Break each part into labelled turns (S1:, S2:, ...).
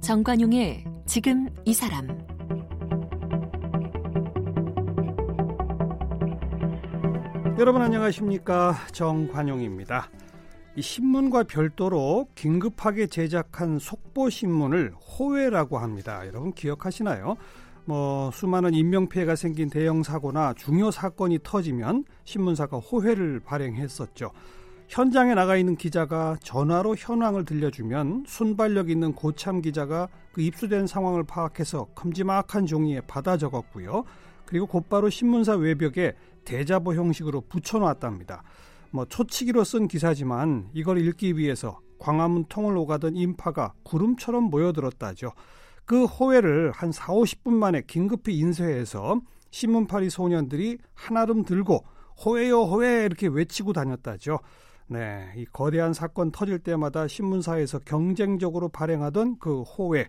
S1: 정관용의 지금 이 사람
S2: 여러분 안녕하십니까 정관용입니다. 이 신문과 별도로 긴급하게 제작한 속보 신문을 호외라고 합니다. 여러분 기억하시나요? 뭐 수많은 인명 피해가 생긴 대형 사고나 중요 사건이 터지면 신문사가 호회를 발행했었죠. 현장에 나가 있는 기자가 전화로 현황을 들려주면 순발력 있는 고참 기자가 그 입수된 상황을 파악해서 큼지막한 종이에 받아 적었고요. 그리고 곧바로 신문사 외벽에 대자보 형식으로 붙여놨답니다. 뭐 초치기로 쓴 기사지만 이걸 읽기 위해서 광화문 통을 오가던 인파가 구름처럼 모여들었다죠. 그 호회를 한 4, 50분 만에 긴급히 인쇄해서 신문파리 소년들이 한아름 들고 호회요 호회 이렇게 외치고 다녔다죠. 네, 이 거대한 사건 터질 때마다 신문사에서 경쟁적으로 발행하던 그 호외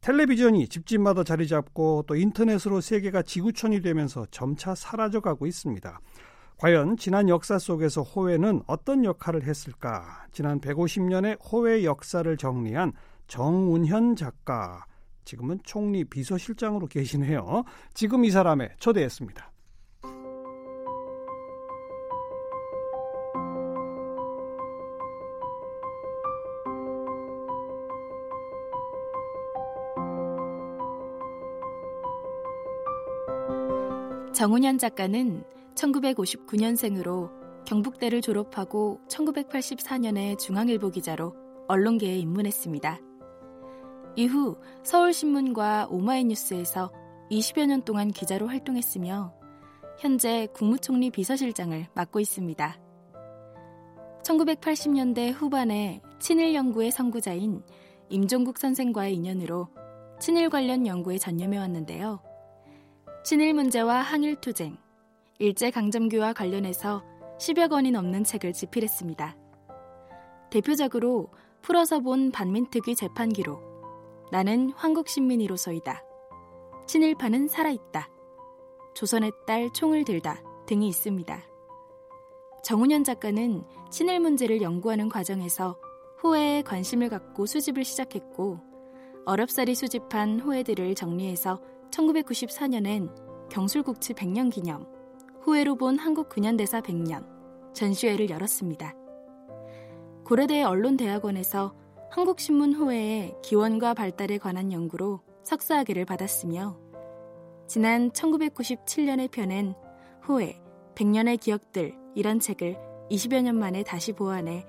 S2: 텔레비전이 집집마다 자리 잡고 또 인터넷으로 세계가 지구촌이 되면서 점차 사라져가고 있습니다. 과연 지난 역사 속에서 호외는 어떤 역할을 했을까? 지난 150년의 호외 역사를 정리한 정운현 작가, 지금은 총리 비서실장으로 계시네요. 지금 이 사람에 초대했습니다.
S3: 정운현 작가는 1959년생으로 경북대를 졸업하고 1984년에 중앙일보 기자로 언론계에 입문했습니다. 이후 서울신문과 오마이뉴스에서 20여 년 동안 기자로 활동했으며 현재 국무총리 비서실장을 맡고 있습니다. 1980년대 후반에 친일 연구의 선구자인 임종국 선생과의 인연으로 친일 관련 연구에 전념해 왔는데요. 친일 문제와 항일 투쟁, 일제 강점기와 관련해서 10여 권이 넘는 책을 집필했습니다. 대표적으로 풀어서 본 반민특위 재판 기록, 나는 황국 신민이로서이다. 친일파는 살아있다. 조선의 딸 총을 들다 등이 있습니다. 정운현 작가는 친일 문제를 연구하는 과정에서 호해에 관심을 갖고 수집을 시작했고 어렵사리 수집한 호해들을 정리해서 1994년엔 경술국치 100년 기념, 후회로 본 한국 근현대사 100년 전시회를 열었습니다. 고려대 언론대학원에서 한국신문 호회의 기원과 발달에 관한 연구로 석사학위를 받았으며 지난 1997년에 펴낸 호회 100년의 기억들 이란 책을 20여 년 만에 다시 보완해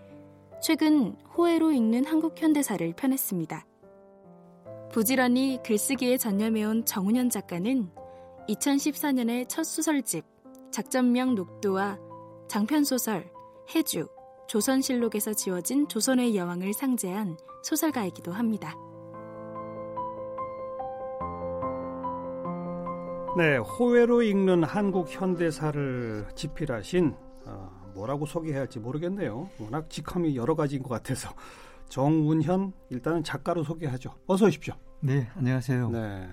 S3: 최근 호회로 읽는 한국 현대사를 펴냈습니다. 부지런히 글쓰기에 전념해온 정운현 작가는 2014년에 첫 소설집 작전명 녹두와 장편소설 해주, 조선실록에서 지어진 조선의 여왕을 상제한 소설가이기도 합니다.
S2: 네, 호외로 읽는 한국 현대사를 집필하신 어, 뭐라고 소개해야 할지 모르겠네요. 워낙 직함이 여러 가지인 것 같아서 정운현 일단은 작가로 소개하죠. 어서 오십시오.
S4: 네, 안녕하세요.
S2: 네,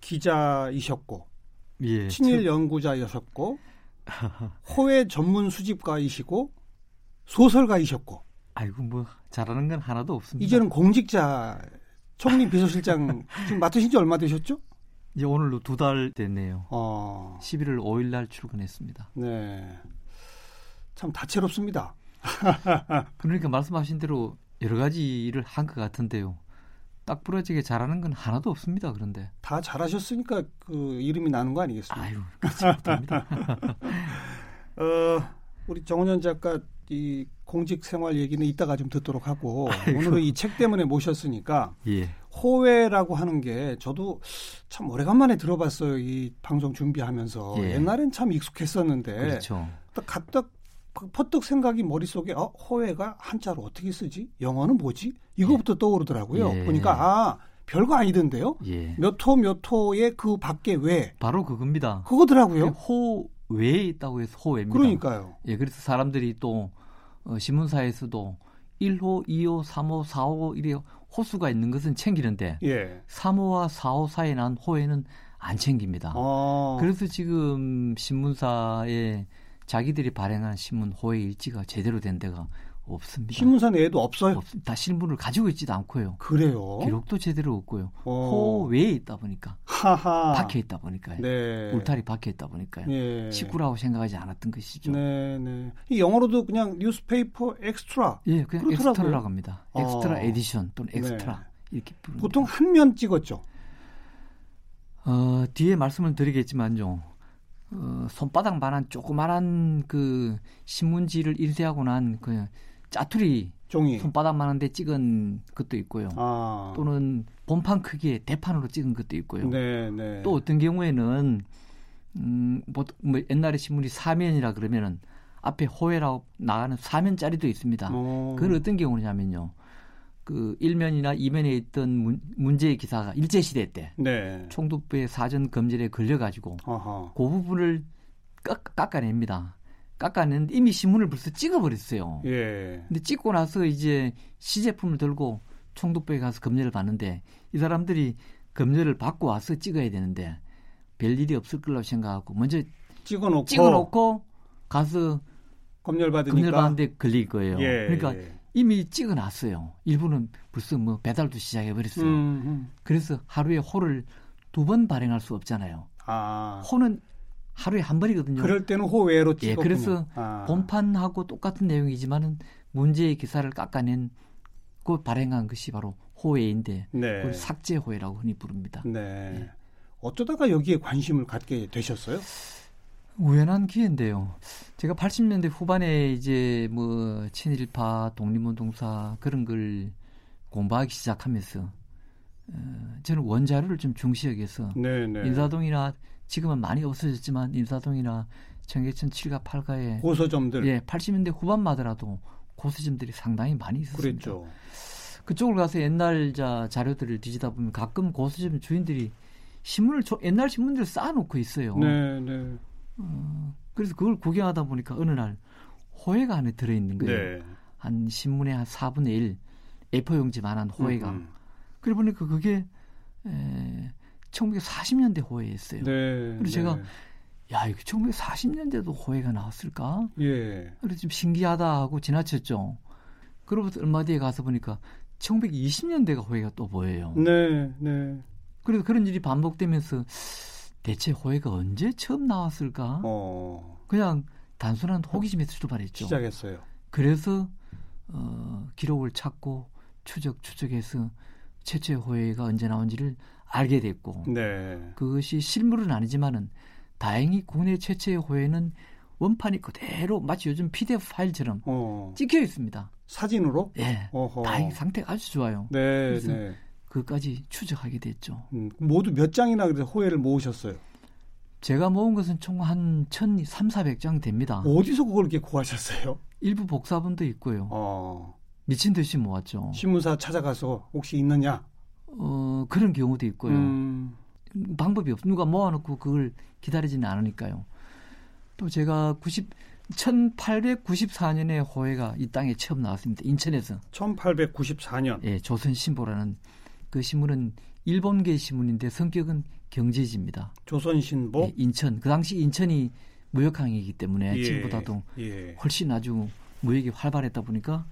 S2: 기자이셨고
S4: 예,
S2: 친일 연구자이셨고 호외 전문 수집가이시고 소설가이셨고
S4: 아이고 뭐 잘하는 건 하나도 없습니다.
S2: 이제는 공직자 총리 비서실장 지금 맡으신 지 얼마 되셨죠?
S4: 이제 오늘로 두 달 됐네요.
S2: 어.
S4: 11월 5일 날 출근했습니다.
S2: 네. 참 다채롭습니다.
S4: 그러니까 말씀하신 대로 여러 가지 일을 한 것 같은데요. 딱 부러지게 잘하는 건 하나도 없습니다. 그런데
S2: 다 잘하셨으니까 그 이름이 나는 거 아니겠습니까?
S4: 아유 그렇지 못합니다.
S2: 어, 우리 정은현 작가 이 공직 생활 얘기는 이따가 좀 듣도록 하고
S4: 아이고.
S2: 오늘은 이 책 때문에 모셨으니까
S4: 예,
S2: 호외라고 하는 게 저도 참 오래간만에 들어봤어요. 이 방송 준비하면서
S4: 예.
S2: 옛날엔 참 익숙했었는데
S4: 그렇죠.
S2: 딱 갑작 퍼뜩 생각이 머릿속에 어, 호외가 한자로 어떻게 쓰지? 영어는 뭐지? 이거부터 떠오르더라고요.
S4: 예.
S2: 보니까 아 별거 아니던데요.
S4: 예,
S2: 몇호 몇 호의 그 밖에 왜
S4: 바로 그겁니다.
S2: 그거더라고요.
S4: 호 외에 있다고 해서 호외입니다.
S2: 그러니까요.
S4: 예, 그래서 사람들이 또 어, 신문사에서도 1호, 2호, 3호, 4호 이래 호수가 있는 것은 챙기는데
S2: 예.
S4: 3호와 4호 사이에 난 호에는 안 챙깁니다.
S2: 어.
S4: 그래서 지금 신문사에 자기들이 발행한 신문 호의 일지가 제대로 된 데가 없습니다.
S2: 신문사 내에도 없어요.
S4: 없, 다 신문을 가지고 있지도 않고요.
S2: 그래요.
S4: 기록도 제대로 없고요.
S2: 어.
S4: 호 외에 있다 보니까
S2: 하하.
S4: 박혀 있다 보니까요.
S2: 네.
S4: 울타리 박혀 있다 보니까요.
S2: 예.
S4: 식구라고 생각하지 않았던 것이죠.
S2: 네, 네. 이 영어로도 그냥 newspaper extra.
S4: 예, 그냥
S2: 그렇더라고요.
S4: extra라고 합니다. 엑스트라
S2: 어.
S4: 에디션 또는
S2: 네.
S4: 엑스트라 이렇게 부릅니다.
S2: 보통 한 면 찍었죠.
S4: 어, 뒤에 말씀을 드리겠지만요. 어, 손바닥만한 조그만한 그 신문지를 인쇄하고 난 그 짜투리
S2: 종이.
S4: 손바닥만 한데 찍은 것도 있고요.
S2: 아.
S4: 또는 본판 크기의 대판으로 찍은 것도 있고요.
S2: 네, 네.
S4: 또 어떤 경우에는 음, 뭐, 뭐 옛날에 신문이 사면이라 그러면은 앞에 호회라고 나가는 사면짜리도 있습니다.
S2: 어.
S4: 그건 어떤 경우냐면요. 그 1면이나 2면에 있던 문, 문제의 기사가 일제시대 때
S2: 네.
S4: 총독부의 사전 검열에 걸려가지고
S2: 아하.
S4: 그 부분을 깎, 깎아냅니다. 깎아냈는데 이미 신문을 벌써 찍어버렸어요.
S2: 예.
S4: 근데 찍고 나서 이제 시제품을 들고 총독부에 가서 검열을 받는데 이 사람들이 검열을 받고 와서 찍어야 되는데 별 일이 없을 거라고 생각하고 먼저
S2: 찍어놓고.
S4: 찍어놓고 가서
S2: 검열 받으니까.
S4: 검열 받는데 걸릴 거예요.
S2: 예.
S4: 그러니까
S2: 예.
S4: 이미 찍어놨어요. 일부는 벌써 뭐 배달도 시작해 버렸어요.
S2: 음, 음.
S4: 그래서 하루에 호를 두 번 발행할 수 없잖아요.
S2: 아.
S4: 호는 하루에 한 번이거든요.
S2: 그럴 때는 호외로
S4: 예,
S2: 찍었군요.
S4: 그래서
S2: 아.
S4: 본판하고 똑같은 내용이지만은 문제의 기사를 깎아낸 그 발행한 것이 바로 호회인데
S2: 네.
S4: 그걸 삭제호회라고 흔히 부릅니다.
S2: 네. 어쩌다가 여기에 관심을 갖게 되셨어요?
S4: 우연한 기회인데요. 제가 80년대 후반에 이제 뭐 친일파, 독립운동사 그런 걸 공부하기 시작하면서 어, 저는 원자료를 좀 중시하게서
S2: 네, 네.
S4: 인사동이나 지금은 많이 없어졌지만 인사동이나 청계천 7가 8가에
S2: 고서점들
S4: 예, 80년대 후반마더라도 고수점들이 상당히 많이 있었습니다.
S2: 그랬죠.
S4: 그쪽을 가서 옛날 자 자료들을 뒤지다 보면 가끔 고수점 주인들이 신문을 조- 옛날 신문들을 쌓아놓고 있어요.
S2: 네, 네.
S4: 어, 그래서 그걸 구경하다 보니까 어느 날 호해가 안에 들어있는 거예요.
S2: 네.
S4: 한 신문의 한 4분의 1 A4 용지만한 호해가.
S2: 음,
S4: 그래 보니까 그게 에, 1940년대 호해였어요.
S2: 네.
S4: 그리고 제가
S2: 네.
S4: 야, 이거 1940년대도 호해가 나왔을까?
S2: 예.
S4: 그래서 좀 신기하다 하고 지나쳤죠. 그로부터 얼마 뒤에 가서 보니까 1920년대가 호해가 또 보여요.
S2: 네, 네.
S4: 그래서 그런 일이 반복되면서 대체 호해가 언제 처음 나왔을까?
S2: 어.
S4: 그냥 단순한 호기심에서 출발했죠.
S2: 시작했어요.
S4: 그래서 어, 기록을 찾고 추적 추적해서 최초의 호해가 언제 나온지를 알게 됐고
S2: 네.
S4: 그것이 실물은 아니지만은 다행히 국내 최초의 호해는 원판이 그대로 마치 요즘 PDF 파일처럼
S2: 어.
S4: 찍혀 있습니다.
S2: 사진으로?
S4: 예.
S2: 어허.
S4: 다행히 상태가 아주 좋아요.
S2: 네,
S4: 그래서
S2: 네.
S4: 그까지 추적하게 됐죠.
S2: 음, 모두 몇 장이나 그래서 호해를 모으셨어요?
S4: 제가 모은 것은 총한 1,300, 400장 됩니다.
S2: 어디서 그걸 이렇게 구하셨어요?
S4: 일부 복사본도 있고요.
S2: 어.
S4: 미친 듯이 모았죠.
S2: 신문사 찾아가서 혹시 있느냐?
S4: 어, 그런 경우도 있고요.
S2: 음.
S4: 방법이 없. 누가 모아놓고 그걸 기다리지는 않으니까요. 또 제가 90 1894년에 호해가 이 땅에 처음 나왔습니다. 인천에서
S2: 1894년.
S4: 예, 조선 신보라는 그 신문은 일본계 신문인데 성격은 경제지입니다.
S2: 조선신보.
S4: 예, 인천 그 당시 인천이 무역항이기 때문에
S2: 예,
S4: 지금보다도
S2: 예.
S4: 훨씬 아주 무역이 활발했다 보니까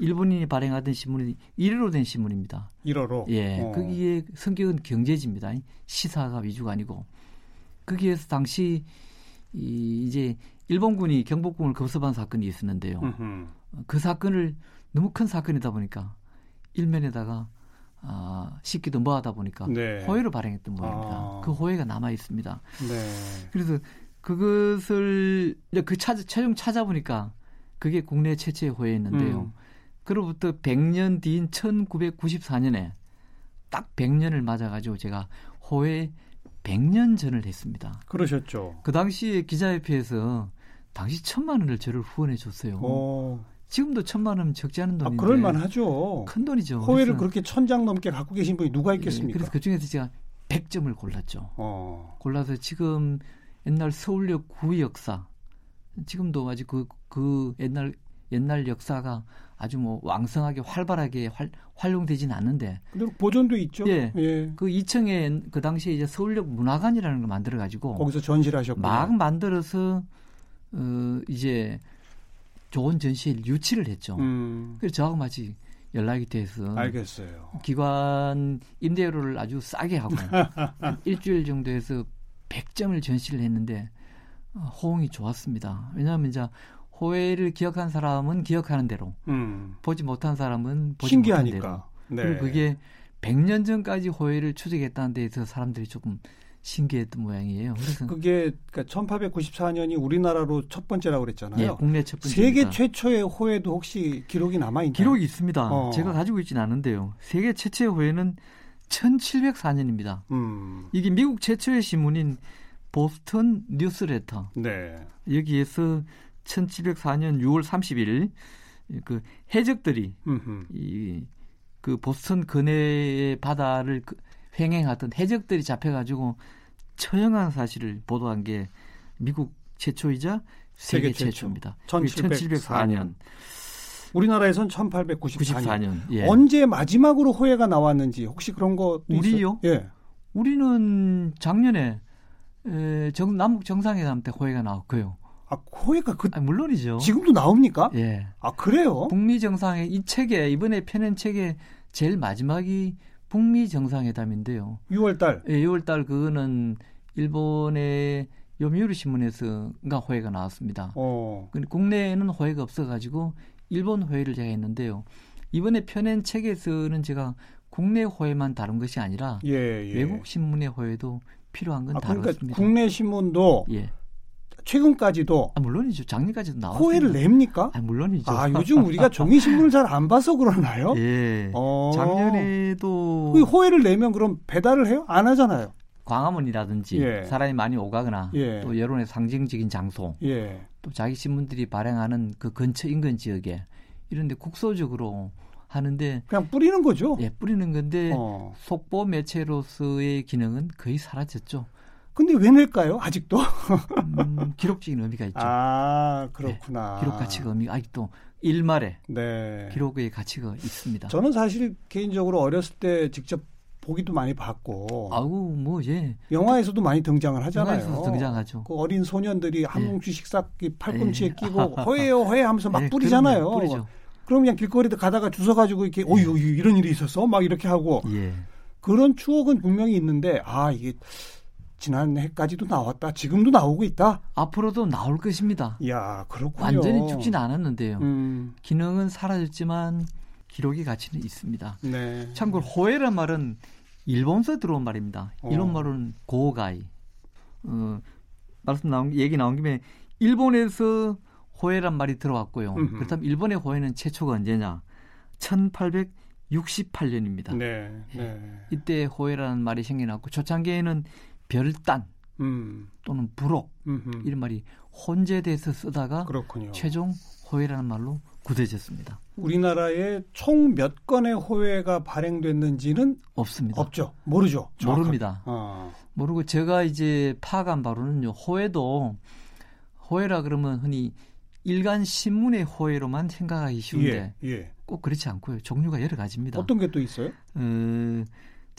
S4: 일본인이 발행하던 신문이 1회로 된 신문입니다.
S2: 1호로.
S4: 예,
S2: 어.
S4: 거기에 성격은 경제지입니다. 시사가 위주가 아니고 거기에서 당시 이 이제 일본군이 경복궁을 급습한 사건이 있었는데요.
S2: 음흠.
S4: 그 사건을 너무 큰 사건이다 보니까 일면에다가 아, 씻기도 뭐하다 보니까
S2: 네.
S4: 호해를 발행했던 모양입니다.
S2: 아.
S4: 그 호해가 남아 있습니다.
S2: 네.
S4: 그래서 그것을 그 찾아, 최종 찾아보니까 그게 국내 최초의 호해였는데요.
S2: 음.
S4: 그로부터 100년 뒤인 1994년에 딱 100년을 맞아가지고 제가 호해 100년 전을 했습니다.
S2: 그러셨죠.
S4: 그 당시에 기자협회에서 당시 천만 원을 저를 후원해 줬어요.
S2: 어.
S4: 지금도 천만 원은 적지 않은
S2: 아,
S4: 돈인데
S2: 그럴 만하죠.
S4: 큰 돈이죠.
S2: 호해를 그렇게 천장 넘게 갖고 계신 분이 누가
S4: 예,
S2: 있겠습니까?
S4: 그래서 그 중에서 제가 100점을 골랐죠.
S2: 어.
S4: 골라서 지금 옛날 서울역 구역사 지금도 아직 그, 그 옛날 옛날 역사가 아주 뭐 왕성하게 활발하게 활, 활용되지는 않는데.
S2: 근데 보존도 있죠.
S4: 예.
S2: 예.
S4: 그 2층에 그 당시에 이제 서울역 문화관이라는 걸 만들어 가지고
S2: 거기서 전시를 하셨고
S4: 막 만들어서 어 이제 좋은 전시를 유치를 했죠.
S2: 음.
S4: 그래서 저하고 마치 연락이 돼서
S2: 알겠어요.
S4: 기관 임대료를 아주 싸게 하고 한 일주일 정도에서 100점을 전시를 했는데 어, 호응이 좋았습니다. 왜냐하면 이제 호해를 기억한 사람은 기억하는 대로
S2: 음.
S4: 보지 못한 사람은 보지 못한 대로
S2: 신기하니까. 네.
S4: 그리고 그게 100년 전까지 호해를 추적했다는 데에서 사람들이 조금 신기했던 모양이에요. 그래서
S2: 그게 그러니까 1894년이 우리나라로 첫 번째라고 그랬잖아요.
S4: 예, 국내 첫 번째
S2: 세계 최초의 호에도 혹시 기록이 남아 있나요?
S4: 기록이 있습니다.
S2: 어.
S4: 제가 가지고 있지는 않은데요. 세계 최초의 호해는 1704년입니다.
S2: 음.
S4: 이게 미국 최초의 신문인 보스턴 뉴스레터
S2: 네.
S4: 여기에서 1704년 6월 30일 그 해적들이. 이 그 보스턴 근해의 바다를 그 횡행하던 해적들이 잡혀가지고 처형한 사실을 보도한 게 미국 최초이자 세계,
S2: 세계 최초.
S4: 최초입니다.
S2: 1704년. 우리나라에선 1894년.
S4: 94년. 예.
S2: 언제 마지막으로 호해가 나왔는지 혹시 그런 거
S4: 우리요?
S2: 예.
S4: 우리는 작년에 에, 정, 남북 정상회담 때 호해가 나왔고요.
S2: 아, 호해가 그
S4: 아, 물론이죠.
S2: 지금도 나옵니까?
S4: 예.
S2: 아, 그래요?
S4: 북미 정상회 이 책에 이번에 펴낸 책의 제일 마지막이 북미 정상회담인데요.
S2: 6월 달.
S4: 예, 6월 달 그거는 일본의 요미우리 신문에서가 호해가 나왔습니다.
S2: 어.
S4: 근데 국내에는 호해가 없어 가지고 일본 호해를 제가 했는데요. 이번에 펴낸 책에서는 제가 국내 호해만 다룬 것이 아니라
S2: 예, 예.
S4: 외국 신문의 호해도 필요한 건
S2: 아, 그러니까
S4: 다뤘습니다.
S2: 국내 신문도
S4: 예,
S2: 최근까지도
S4: 아, 물론이죠. 작년까지도 나왔습니다.
S2: 호해를 냅니까?
S4: 아, 물론이죠.
S2: 아, 요즘 우리가 종이 신문을 잘 안 봐서 그러나요?
S4: 예.
S2: 어.
S4: 작년에도
S2: 그 호해를 내면 그럼 배달을 해요? 안 하잖아요.
S4: 광화문이라든지
S2: 예.
S4: 사람이 많이 오가거나
S2: 예.
S4: 또 여론의 상징적인 장소
S2: 예.
S4: 또 자기 신문들이 발행하는 그 근처 인근 지역에 이런데 국소적으로 하는데
S2: 그냥 뿌리는 거죠.
S4: 예, 뿌리는 건데
S2: 어.
S4: 속보 매체로서의 기능은 거의 사라졌죠.
S2: 근데 왜 낼까요? 아직도?
S4: 음, 기록적인 의미가 있죠.
S2: 아, 그렇구나.
S4: 기록 가치가 의미가 아직도 일말에
S2: 네.
S4: 기록의 가치가 있습니다.
S2: 저는 사실 개인적으로 어렸을 때 직접 보기도 많이 봤고
S4: 아우 뭐 예.
S2: 영화에서도 많이 등장을 하잖아요.
S4: 영화에서도 등장하죠.
S2: 그 어린 소년들이 한
S4: 예.
S2: 뭉치 식사기 팔꿈치에
S4: 예.
S2: 끼고 호해요 호해 하면서 막
S4: 예,
S2: 뿌리잖아요.
S4: 뿌리죠.
S2: 그럼 그냥 길거리에 가다가 주워가지고 이렇게 어이 어이 이런 일이 있었어 막 이렇게 하고
S4: 예.
S2: 그런 추억은 분명히 있는데 아 이게 지난해까지도 나왔다 지금도 나오고 있다.
S4: 앞으로도 나올 것입니다.
S2: 이야 그렇군요.
S4: 완전히 죽지는 않았는데요.
S2: 음,
S4: 기능은 사라졌지만 기록의 가치는 있습니다.
S2: 네.
S4: 참고로 호해란 말은 일본서 들어온 말입니다.
S2: 어.
S4: 일본 말은 고가이. 어, 말씀 나온 얘기 나온 김에 일본에서 호해란 말이 들어왔고요.
S2: 음흠.
S4: 그렇다면 일본의 호해는 최초가 언제냐? 1868년입니다.
S2: 네. 네.
S4: 이때 호해라는 말이 생겨났고 초창기에는 별단
S2: 음.
S4: 또는 부록
S2: 음흠.
S4: 이런 말이 혼재돼서 쓰다가
S2: 그렇군요.
S4: 최종 호해라는 말로 굳어졌습니다.
S2: 우리나라에 총 몇 건의 호해가 발행됐는지는
S4: 없습니다.
S2: 없죠. 모르죠. 정확하게.
S4: 모릅니다.
S2: 어.
S4: 모르고 제가 이제 파악한 바로는요. 호해도 호해라 그러면 흔히 일간 신문의 호해로만 생각하기 쉬운데
S2: 예, 예.
S4: 꼭 그렇지 않고요. 종류가 여러 가지입니다.
S2: 어떤 게 또 있어요?
S4: 어,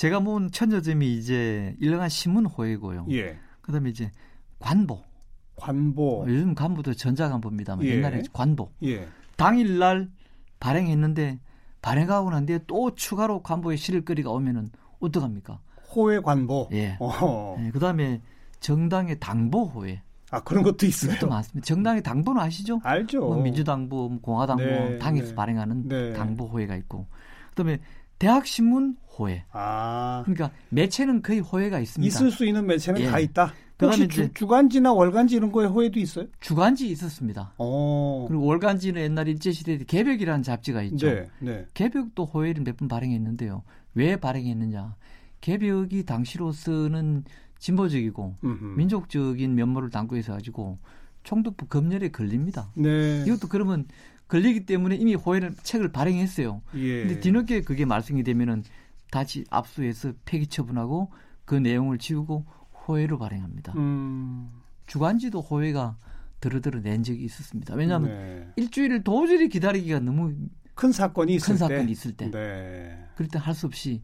S4: 제가 모은 천여점이 이제 일간 신문 호해고요.
S2: 예.
S4: 그다음에 이제 관보.
S2: 관보.
S4: 요즘 관보도 전자관보입니다만
S2: 예.
S4: 옛날에 관보.
S2: 예.
S4: 당일날 발행했는데 발행하고 난 뒤에 또 추가로 관보에 실을 거리가 오면은 어떡합니까?
S2: 호해 관보.
S4: 예.
S2: 어.
S4: 네, 그다음에 정당의 당보 호해.
S2: 아 그런 것도 있어요.
S4: 이것도 많습니다. 정당의 당보는 아시죠?
S2: 알죠.
S4: 뭐 민주당보, 뭐 공화당보
S2: 네,
S4: 당에서
S2: 네.
S4: 발행하는
S2: 네.
S4: 당보 호해가 있고, 그다음에 대학 신문 호해.
S2: 아
S4: 그러니까 매체는 거의 호해가 있습니다.
S2: 있을 수 있는 매체는
S4: 예.
S2: 다 있다.
S4: 그다음에
S2: 주, 주간지나 월간지 이런 거에 호해도 있어요?
S4: 주간지 있었습니다.
S2: 어.
S4: 그리고 월간지는 옛날 일제 시대 에 개벽이라는 잡지가 있죠.
S2: 네, 네.
S4: 개벽도 호해를 몇 번 발행했는데요. 왜 발행했느냐? 개벽이 당시로서는 진보적이고
S2: 음흠.
S4: 민족적인 면모를 담고 있어 가지고 총독부 검열에 걸립니다.
S2: 네.
S4: 이것도 그러면 걸리기 때문에 이미 호해를 책을 발행했어요.
S2: 예.
S4: 근데 뒤늦게 그게 말씀이 되면은 다시 압수해서 폐기 처분하고 그 내용을 지우고 호해로 발행합니다.
S2: 음.
S4: 주간지도 호해가 들어들어 낸 적이 있었습니다. 왜냐하면 네. 일주일을 도저히 기다리기가 너무
S2: 큰 사건이 있을
S4: 큰
S2: 때,
S4: 사건이 있을 때,
S2: 네.
S4: 그럴 때 할 수 없이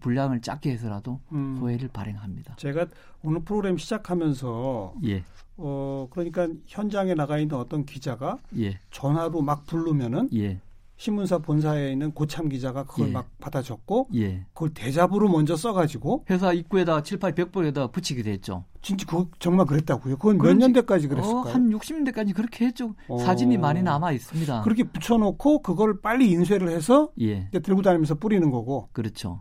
S4: 분량을 작게 해서라도 음. 호해를 발행합니다.
S2: 제가 오늘 프로그램 시작하면서
S4: 예.
S2: 어 그러니까 현장에 나가 있는 어떤 기자가
S4: 예.
S2: 전화로 막 부르면은
S4: 예.
S2: 신문사 본사에 있는 고참 기자가 그걸
S4: 예.
S2: 막 받아 적고
S4: 예.
S2: 그걸 대잡으로 먼저 써가지고
S4: 회사 입구에다 칠팔 벽보에다 붙이게 됐죠.
S2: 진짜 그 정말 그랬다고요? 그건 몇 년대까지 그랬을까요? 어,
S4: 한 60년대까지 그렇게 했죠. 어. 사진이 많이 남아 있습니다.
S2: 그렇게 붙여놓고 그걸 빨리 인쇄를 해서
S4: 예.
S2: 들고 다니면서 뿌리는 거고.
S4: 그렇죠.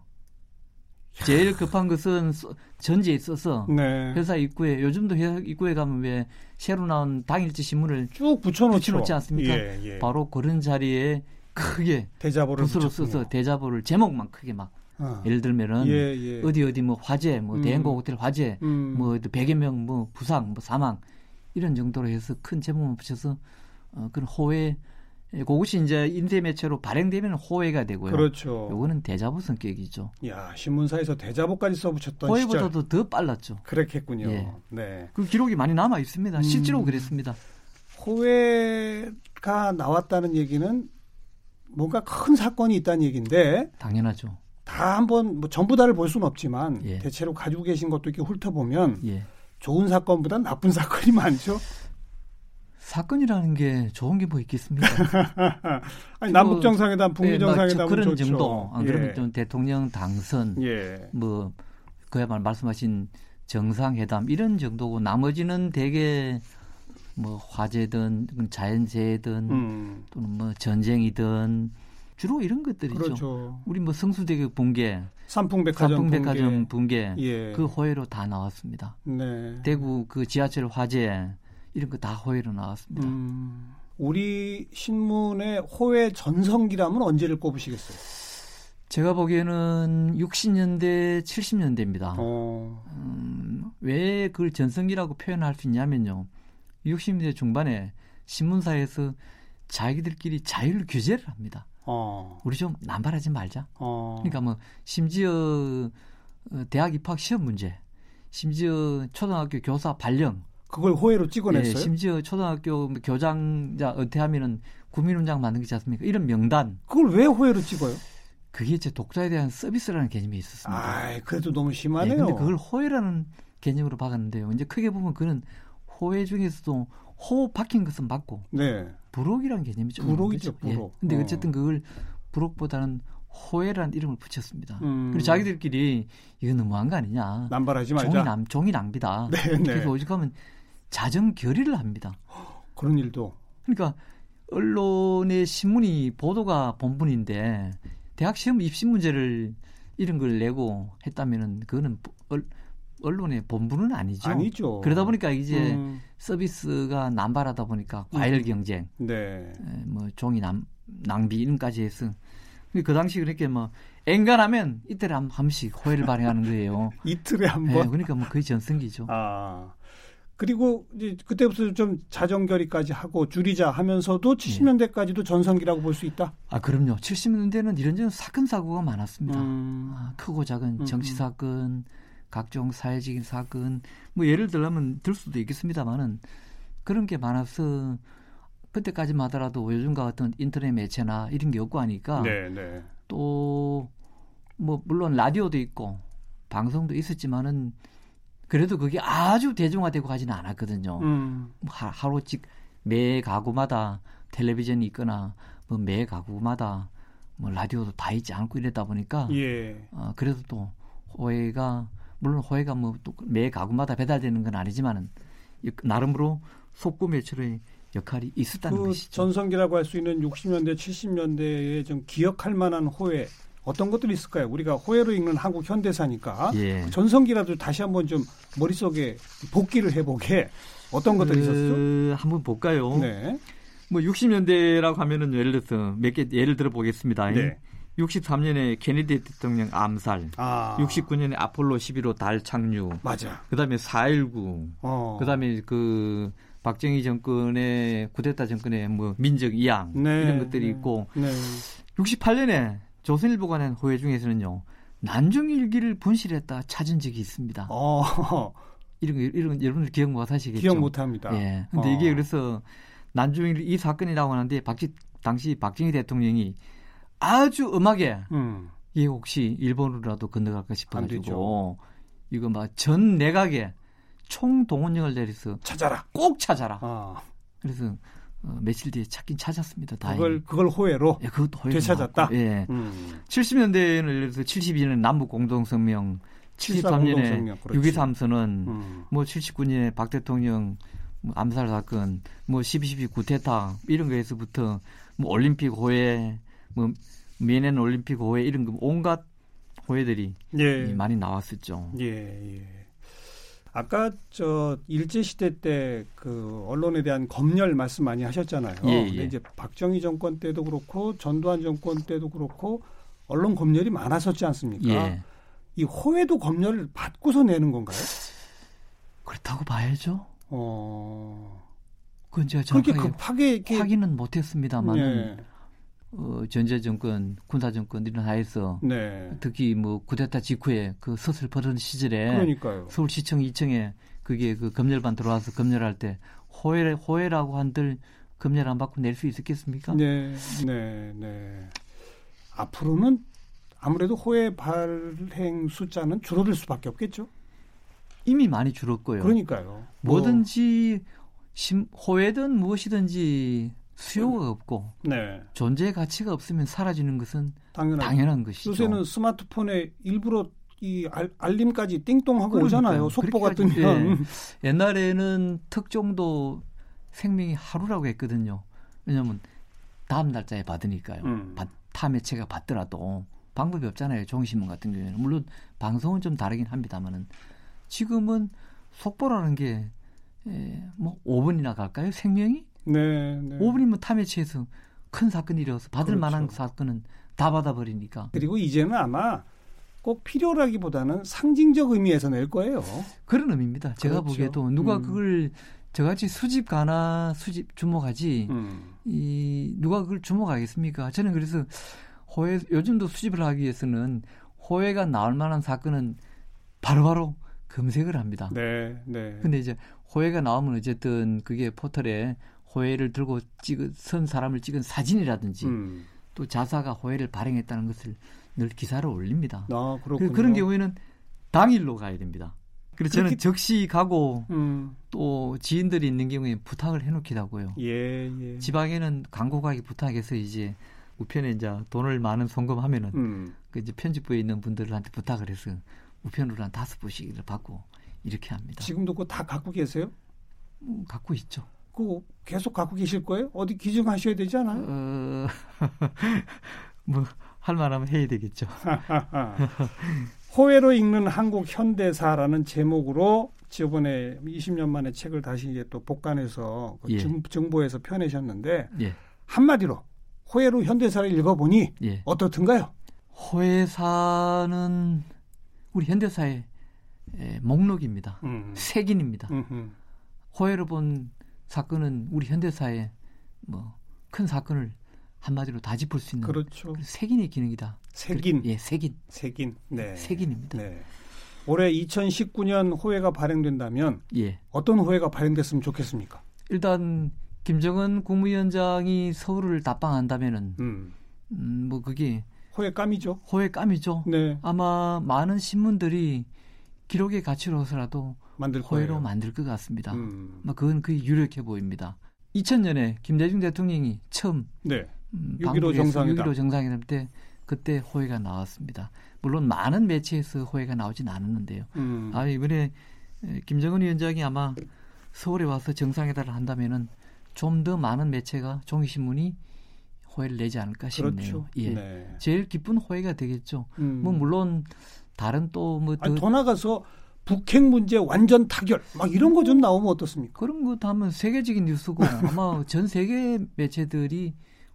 S4: 제일 급한 것은 전지에 있어서
S2: 네.
S4: 회사 입구에 요즘도 회사 입구에 가면 왜 새로 나온 당일지 신문을
S2: 쭉 붙여놓죠.
S4: 붙여놓지 않습니까?
S2: 예, 예.
S4: 바로 그런 자리에 크게
S2: 대자보를
S4: 붓으로 써서 대자보를 제목만 크게 막 어. 예를 들면은
S2: 예, 예.
S4: 어디 어디 뭐 화재 뭐 음. 대행고 호텔 화재
S2: 음.
S4: 뭐 100여 명 뭐 부상 뭐 사망 이런 정도로 해서 큰 제목만 붙여서 어, 그런 호외 그것이 이제 인쇄 매체로 발행되면 호외가 되고요.
S2: 그렇죠.
S4: 요거는 대자보 성격이죠.
S2: 야 신문사에서 대자보까지 써붙였던
S4: 호외보다도
S2: 시절.
S4: 더 빨랐죠.
S2: 그랬겠군요.
S4: 예.
S2: 네.
S4: 그 기록이 많이 남아 있습니다. 음. 실제로 그랬습니다.
S2: 호외가 나왔다는 얘기는 뭔가 큰 사건이 있다는 얘기인데
S4: 당연하죠.
S2: 다 한번 뭐 전부 다를 볼 수는 없지만
S4: 예.
S2: 대체로 가지고 계신 것도 이렇게 훑어보면
S4: 예.
S2: 좋은 사건보다 나쁜 사건이 많죠.
S4: 사건이라는 게 좋은 게 뭐 있겠습니까?
S2: 아니, 남북 정상회담, 북미 정상회담
S4: 그런
S2: 좋죠.
S4: 정도. 안
S2: 예.
S4: 그러면 좀 대통령 당선,
S2: 예.
S4: 뭐 그야말로 말씀하신 정상회담 이런 정도고 나머지는 대개 뭐 화재든 자연재해든
S2: 음.
S4: 또는 뭐 전쟁이든 주로 이런 것들이죠.
S2: 그렇죠.
S4: 우리 뭐 성수대교 붕괴,
S2: 삼풍백화점,
S4: 삼풍백화점 붕괴,
S2: 예.
S4: 그 호해로 다 나왔습니다.
S2: 네.
S4: 대구 그 지하철 화재 이런 거 다 호해로 나왔습니다.
S2: 음. 우리 신문의 호해 전성기라면 언제를 꼽으시겠어요?
S4: 제가 보기에는 60년대, 70년대입니다.
S2: 어.
S4: 음, 왜 그걸 전성기라고 표현할 수 있냐면요. 60년대 중반에 신문사에서 자기들끼리 자율 규제를 합니다.
S2: 어.
S4: 우리 좀 남발하지 말자.
S2: 어.
S4: 그러니까 뭐 심지어 어, 대학 입학 시험 문제, 심지어 초등학교 교사 발령,
S2: 그걸 호해로 찍어냈어요.
S4: 예, 심지어 초등학교 교장자 은퇴하면은 국민훈장 만든 게 않습니까? 이런 명단.
S2: 그걸 왜 호해로 찍어요?
S4: 그게 제 독자에 대한 서비스라는 개념이 있었습니다.
S2: 아, 그래도 너무 심하네요.
S4: 예, 근데 그걸 호해라는 개념으로 박았는데요. 이제 크게 보면 그는 호해 중에서도 호 박힌 것은 맞고
S2: 네.
S4: 부록이라는 개념이 좀
S2: 부록이죠,
S4: 예.
S2: 부록.
S4: 근데
S2: 어.
S4: 어쨌든 그걸 부록보다는 호해라는 이름을 붙였습니다.
S2: 음.
S4: 그리고 자기들끼리 이거 너무한 거 아니냐.
S2: 남발하지 말자.
S4: 종이 남 종이 낭비다.
S2: 네, 네.
S4: 그래서 오직하면 자정 결의를 합니다.
S2: 그런 일도.
S4: 그러니까 언론의 신문이 보도가 본분인데 대학 시험 입시 문제를 이런 걸 내고 했다면은 그거는 얼, 언론의 본분은 아니죠.
S2: 아니죠.
S4: 그러다 보니까 이제
S2: 음.
S4: 서비스가 남발하다 보니까 과열 경쟁,
S2: 네.
S4: 에, 뭐 종이 남, 낭비 이런까지 해서 그 당시 그렇게 뭐 엔간하면 이틀에 한 번씩 호해를 발행하는 거예요.
S2: 이틀에 한
S4: 예,
S2: 번.
S4: 그러니까 뭐 거의 전성기죠.
S2: 아. 그리고 이제 그때부터 좀 자정결의까지 하고 줄이자 하면서도 70년대까지도 전성기라고 볼 수 있다.
S4: 아 그럼요. 70년대는 이런저런 사건 사고가 많았습니다.
S2: 음.
S4: 아, 크고 작은
S2: 음,
S4: 정치
S2: 음.
S4: 사건, 각종 사회적인 사건, 뭐 예를 들면 들 수도 있겠습니다만은 그런 게 많아서 그때까지만 하더라도 요즘과 같은 인터넷 매체나 이런 게 없고 하니까
S2: 네, 네.
S4: 또뭐 물론 라디오도 있고 방송도 있었지만은 그래도 그게 아주 대중화되고 가지는 않았거든요.
S2: 음.
S4: 뭐 하- 하루씩 매 가구마다 텔레비전이 있거나 뭐 매 가구마다 뭐 라디오도 다 있지 않고 이랬다 보니까
S2: 예.
S4: 어, 그래도 또 호해가 물론 호해가 뭐 또 매 가구마다 배달되는 건 아니지만은 이- 나름으로 속구 매출의 역할이 있었다는
S2: 그
S4: 것이죠.
S2: 전성기라고 할 수 있는 60년대, 70년대에 좀 기억할 만한 호해 어떤 것들이 있을까요? 우리가 호해로 읽는 한국 현대사니까
S4: 예.
S2: 전성기라도 다시 한번 좀 머릿속에 복기를 해보게 어떤 것들이 있었어?
S4: 그, 한번 볼까요?
S2: 네.
S4: 뭐 60년대라고 하면은 예를 들어서 몇 개 예를 들어 보겠습니다.
S2: 네.
S4: 63년에 케네디 대통령 암살,
S2: 아.
S4: 69년에 아폴로 11호 달 착륙,
S2: 맞아.
S4: 그다음에 4.19,
S2: 어.
S4: 그다음에 그 박정희 정권의 쿠데타 정권의 뭐 민족 이양
S2: 네,
S4: 이런 것들이
S2: 네.
S4: 있고
S2: 네.
S4: 68년에 조선일보가 낸 호해 중에서는요 난중일기를 분실했다 찾은 적이 있습니다.
S2: 어.
S4: 이런 거 이런 여러분들 기억 못 하시겠죠?
S2: 기억 못 합니다.
S4: 예. 근데
S2: 어.
S4: 이게 그래서 난중일 이 사건이 나고 나는데 박지 당시 박정희 대통령이 아주 음하게
S2: 음.
S4: 이게 혹시 일본으로라도 건너갈까
S2: 안
S4: 싶어가지고 이거 막 전 내각에 총동원령을 내려서
S2: 찾아라.
S4: 꼭 찾아라.
S2: 아,
S4: 그래서 어, 며칠 뒤에 찾긴 찾았습니다. 다행히.
S2: 그걸 그걸 호혜로.
S4: 예, 그것도 호의가
S2: 되찾았다?
S4: 나왔고, 예.
S2: 음.
S4: 70년대에는 예를 들어서 72년 남북 공동성명, 73년에
S2: 공동성명, 그렇지.
S4: 6.23 선언,
S2: 음.
S4: 뭐 79년에 박 대통령 뭐 암살 사건, 뭐 12.12 구테타 이런 거에서부터 뭐 올림픽 호회, 뭐 미네는 올림픽 호회 이런 거 온갖 호회들이
S2: 예.
S4: 많이 나왔었죠.
S2: 예, 예. 아까 저 일제 시대 때 그 언론에 대한 검열 말씀 많이 하셨잖아요.
S4: 예, 예.
S2: 근데 이제 박정희 정권 때도 그렇고 전두환 정권 때도 그렇고 언론 검열이 많았었지 않습니까?
S4: 예.
S2: 이 호혜도 검열을 받고서 내는 건가요?
S4: 그렇다고 봐야죠.
S2: 어.
S4: 그건 제가
S2: 그렇게 급하게 이렇게
S4: 확인은 못했습니다만
S2: 네.
S4: 어, 전제 정권, 군사 정권 이런 하에서
S2: 네.
S4: 특히 뭐 구데타 직후에 그 서슬 버던 시절에
S2: 그러니까요.
S4: 서울시청 2층에 그게 그 검열반 들어와서 검열할 때 호해 호해라고 한들 검열 안 받고 낼 수 있었겠습니까?
S2: 네, 네, 네. 앞으로는 아무래도 호혜 발행 숫자는 줄어들 수밖에 없겠죠.
S4: 이미 많이 줄었고요.
S2: 그러니까요. 뭐,
S4: 뭐든지 심, 호해든 무엇이든지 수요가 없고
S2: 네,
S4: 존재의 가치가 없으면 사라지는 것은
S2: 당연하죠.
S4: 당연한 것이죠.
S2: 요새는 스마트폰에 일부러 이 알, 알림까지 띵동하고
S4: 그러니까요.
S2: 오잖아요. 속보가 뜨면.
S4: 하지- 옛날에는 특종도 생명이 하루라고 했거든요. 왜냐하면 다음 날짜에 받으니까요.
S2: 음.
S4: 받- 타 매체가 받더라도 방법이 없잖아요. 종이신문 같은 경우에는 물론 방송은 좀 다르긴 합니다만은 지금은 속보라는 게 에, 뭐 5분이나 갈까요? 생명이
S2: 네, 네.
S4: 5분이면 타 매체에서 큰 사건이 일어서 받을
S2: 그렇죠.
S4: 만한 사건은 다 받아버리니까
S2: 그리고 이제는 아마 꼭 필요라기보다는 상징적 의미에서 낼 거예요.
S4: 그런 의미입니다. 제가
S2: 그렇죠.
S4: 보기에도 누가
S2: 음.
S4: 그걸 저같이 수집 가나 수집 주목하지
S2: 음.
S4: 이 누가 그걸 주목하겠습니까? 저는 그래서 호해 요즘도 수집을 하기 위해서는 호해가 나올 만한 사건은 바로 바로 검색을 합니다.
S2: 네, 네.
S4: 근데 이제 호해가 나오면 어쨌든 그게 포털에 호해를 들고 찍은 선 사람을 찍은 사진이라든지
S2: 음.
S4: 또 자사가 호해를 발행했다는 것을 늘 기사를 올립니다.
S2: 아,
S4: 그-
S2: 그렇군요.
S4: 그런 경우에는 당일로 가야 됩니다. 그래서 저는 적시 가고
S2: 음.
S4: 또 지인들이 있는 경우에 부탁을 해놓기도 하고요.
S2: 예, 예.
S4: 지방에는 광고 가기 부탁해서 이제 우편에 이제 돈을 많은 송금하면은
S2: 음.
S4: 그 이제 편집부에 있는 분들한테 부탁을 해서 우편으로 한 다섯 부씩 받고 이렇게 합니다.
S2: 지금도 그거 다 갖고 계세요?
S4: 음, 갖고 있죠.
S2: 그거 계속 갖고 계실 거예요? 어디 기증하셔야 되지 않아요?
S4: 어, 뭐 할 만하면 해야 되겠죠.
S2: 호혜로 읽는 한국 현대사라는 제목으로 저번에 20년 만에 책을 다시 이제 또 복간해서 그
S4: 예.
S2: 정, 정보에서 펴내셨는데
S4: 예,
S2: 한마디로 호혜로 현대사를 읽어보니
S4: 예.
S2: 어떻든가요?
S4: 호해사는 우리 현대사의 에, 목록입니다.
S2: 음.
S4: 색인입니다.
S2: 음흠.
S4: 호해로 본 사건은 우리 현대사의 뭐큰 사건을 한마디로 다 짚을 수 있는
S2: 그렇죠.
S4: 그 색인의 기능이다.
S2: 색인,
S4: 예, 색인.
S2: 색인. 네.
S4: 색인입니다.
S2: 네. 올해 2019년 호혜가 발행된다면
S4: 예.
S2: 어떤 호혜가 발행됐으면 좋겠습니까?
S4: 일단 김정은 국무위원장이 서울을 답방한다면은
S2: 음.
S4: 음, 뭐 그게
S2: 호혜감이죠.
S4: 호해감이죠.
S2: 네.
S4: 아마 많은 신문들이 기록의 가치로서라도
S2: 만들 거예요.
S4: 만들 것 같습니다.
S2: 음.
S4: 아마 그건 그게 유력해 보입니다. 2000년에 김대중 대통령이 처음
S2: 네.
S4: 음,
S2: 6.15
S4: 방북에서
S2: 정상회담.
S4: 6.15 정상회담 때 그때 호해가 나왔습니다. 물론 많은 매체에서 호해가 나오진 않았는데요.
S2: 음.
S4: 아 이번에 에, 김정은 위원장이 아마 서울에 와서 정상회담을 한다면은 좀 더 많은 매체가 종이신문이 호해를 내지 않을까 싶네요.
S2: 그렇죠.
S4: 예.
S2: 네.
S4: 제일 기쁜 호해가 되겠죠.
S2: 음.
S4: 뭐 물론 다른 또뭐
S2: 아니, 더 나가서 북핵 문제 완전 타결 막 이런 거 좀 나오면 어떻습니까?
S4: 그런 것도 하면 세계적인 뉴스고 아마 전 세계 매체들이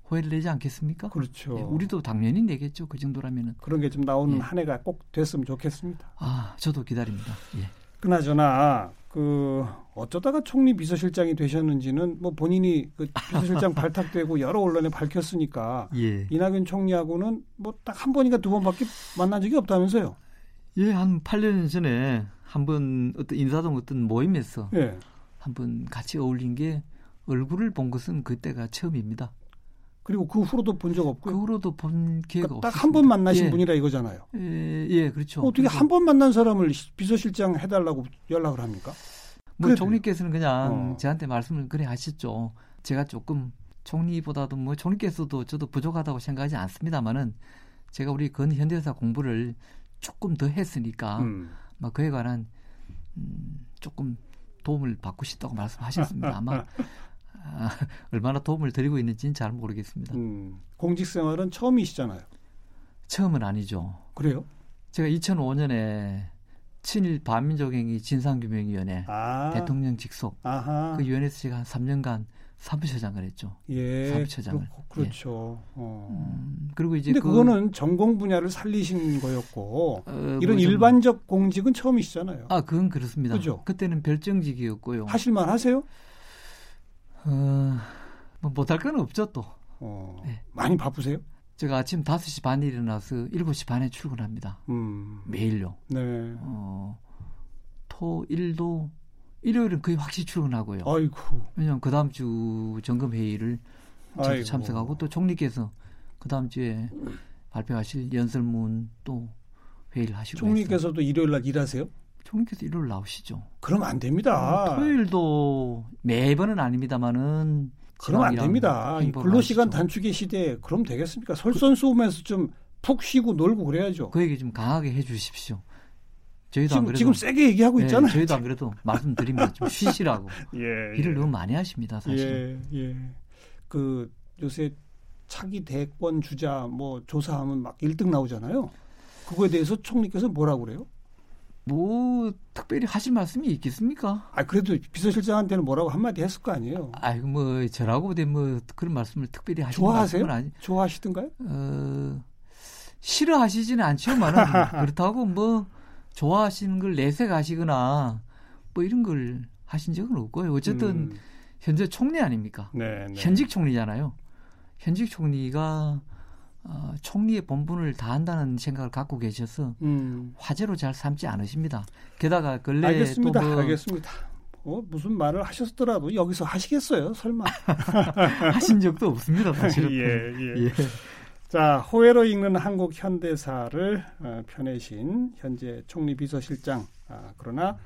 S4: 호해를 내지 않겠습니까?
S2: 그렇죠.
S4: 예, 우리도 당연히 내겠죠. 그 정도라면은.
S2: 그런 게 좀 나오는
S4: 예.
S2: 한 해가 꼭 됐으면 좋겠습니다.
S4: 아, 저도 기다립니다. 예.
S2: 그나저나 그 어쩌다가 총리 비서실장이 되셨는지는 뭐 본인이 그 비서실장 발탁되고 여러 언론에 밝혔으니까
S4: 예.
S2: 이낙연 총리하고는 뭐 딱 한 번인가 두 번밖에 만난 적이 없다면서요.
S4: 예, 한 8년 전에 한 번 어떤 인사동 어떤 모임에서
S2: 예.
S4: 한번 같이 어울린 게 얼굴을 본 것은 그때가 처음입니다.
S2: 그리고 그 후로도 본 적 없고
S4: 그 후로도 본 기회가
S2: 그러니까
S4: 없었습니다.
S2: 딱한 번 만나신
S4: 예.
S2: 분이라 이거잖아요.
S4: 예, 예, 그렇죠.
S2: 어떻게 한 번 만난 사람을 비서실장 해달라고 연락을 합니까?
S4: 뭐
S2: 그래도요.
S4: 총리께서는 그냥
S2: 어.
S4: 저한테 말씀을 그래 하셨죠. 제가 조금 총리보다도 뭐 총리께서도 저도 부족하다고 생각하지 않습니다만은 제가 우리 건 현대사 공부를 조금 더 했으니까
S2: 음.
S4: 막 그에 관한 음, 조금 도움을 받고 싶다고 말씀하셨습니다. 아마 아, 얼마나 도움을 드리고 있는지는 잘 모르겠습니다.
S2: 음. 공직 생활은 처음이시잖아요.
S4: 처음은 아니죠.
S2: 그래요?
S4: 제가 2005년에 친일 반민족행위 진상규명위원회
S2: 아.
S4: 대통령 직속
S2: 아하.
S4: 그 위원회에서 제가 한 3년간 사무처장을 했죠.
S2: 예.
S4: 사무처장을.
S2: 그렇- 그렇죠. 어.
S4: 음, 그리고 이제
S2: 근데
S4: 그,
S2: 그, 거는 전공 분야를 살리신 거였고
S4: 어,
S2: 이런
S4: 뭐 좀-
S2: 일반적 공직은 처음이시잖아요.
S4: 아 그건 그렇습니다.
S2: 그죠?
S4: 그때는 별정직이었고요.
S2: 하실만 하세요?
S4: 어, 뭐 못할 건 없죠 또.
S2: 어.
S4: 네.
S2: 많이 바쁘세요?
S4: 제가 아침 5시 반에 일어나서 7시 반에 출근합니다.
S2: 음.
S4: 매일요.
S2: 네.
S4: 어, 토 일도 일요일은 거의 확실히 출근하고요.
S2: 아이고.
S4: 왜냐하면 그 다음 주 점검 회의를 저도. 참석하고 또 총리께서 그 다음 주에 발표하실 연설문 또 회의를 하시고.
S2: 총리께서도 일요일 날 일하세요?
S4: 총리께서 일요일 나오시죠.
S2: 그러면 안 됩니다.
S4: 어, 토요일도 매번은 아닙니다만은
S2: 그러면 안 됩니다. 근로 시간
S4: 하시죠.
S2: 단축의 시대에 그럼 되겠습니까? 설선수오면서 좀 푹 쉬고 놀고 그래야죠.
S4: 그 얘기 좀 강하게 해 주십시오. 저희도 안
S2: 지금,
S4: 그래도
S2: 지금 세게 얘기하고
S4: 네,
S2: 있잖아요.
S4: 저희도 안 그래도 말씀드립니다. 좀 쉬시라고.
S2: 예,
S4: 일을 너무 많이 하십니다, 사실.
S2: 예, 예. 그 요새 차기 대권 주자 뭐 조사하면 막 1등 나오잖아요. 그거에 대해서 총리께서 뭐라고 그래요?
S4: 뭐 특별히 하실 말씀이 있겠습니까?
S2: 아 그래도 비서실장한테는 뭐라고 한마디 했을 거 아니에요.
S4: 아이고 뭐 저라고 뭐 그런 말씀을 특별히 하실
S2: 좋아하세요?
S4: 아니.
S2: 좋아하시던가요?
S4: 어, 싫어하시지는 않지만은 그렇다고 뭐 좋아하시는 걸 내색하시거나 뭐 이런 걸 하신 적은 없고요. 어쨌든
S2: 음,
S4: 현재 총리 아닙니까?
S2: 네, 네.
S4: 현직 총리잖아요. 현직 총리가 어, 총리의 본분을 다한다는 생각을 갖고 계셔서
S2: 음,
S4: 화제로 잘 삼지 않으십니다. 게다가 근래
S2: 알겠습니다.
S4: 또 뭐
S2: 알겠습니다. 어, 무슨 말을 하셨더라도 여기서 하시겠어요? 설마?
S4: 하신 적도 없습니다, 사실은.
S2: 예, 예.
S4: 예.
S2: 자, 호혜로 읽는 한국 현대사를 어, 펴내신 현재 총리 비서실장. 아, 그러나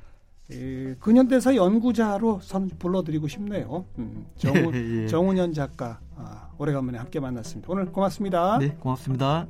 S2: 이, 근현대사 연구자로 선 불러드리고 싶네요. 음, 정운,
S4: 예.
S2: 정운현 작가 아, 오래간만에 함께 만났습니다. 오늘 고맙습니다.
S4: 네, 고맙습니다.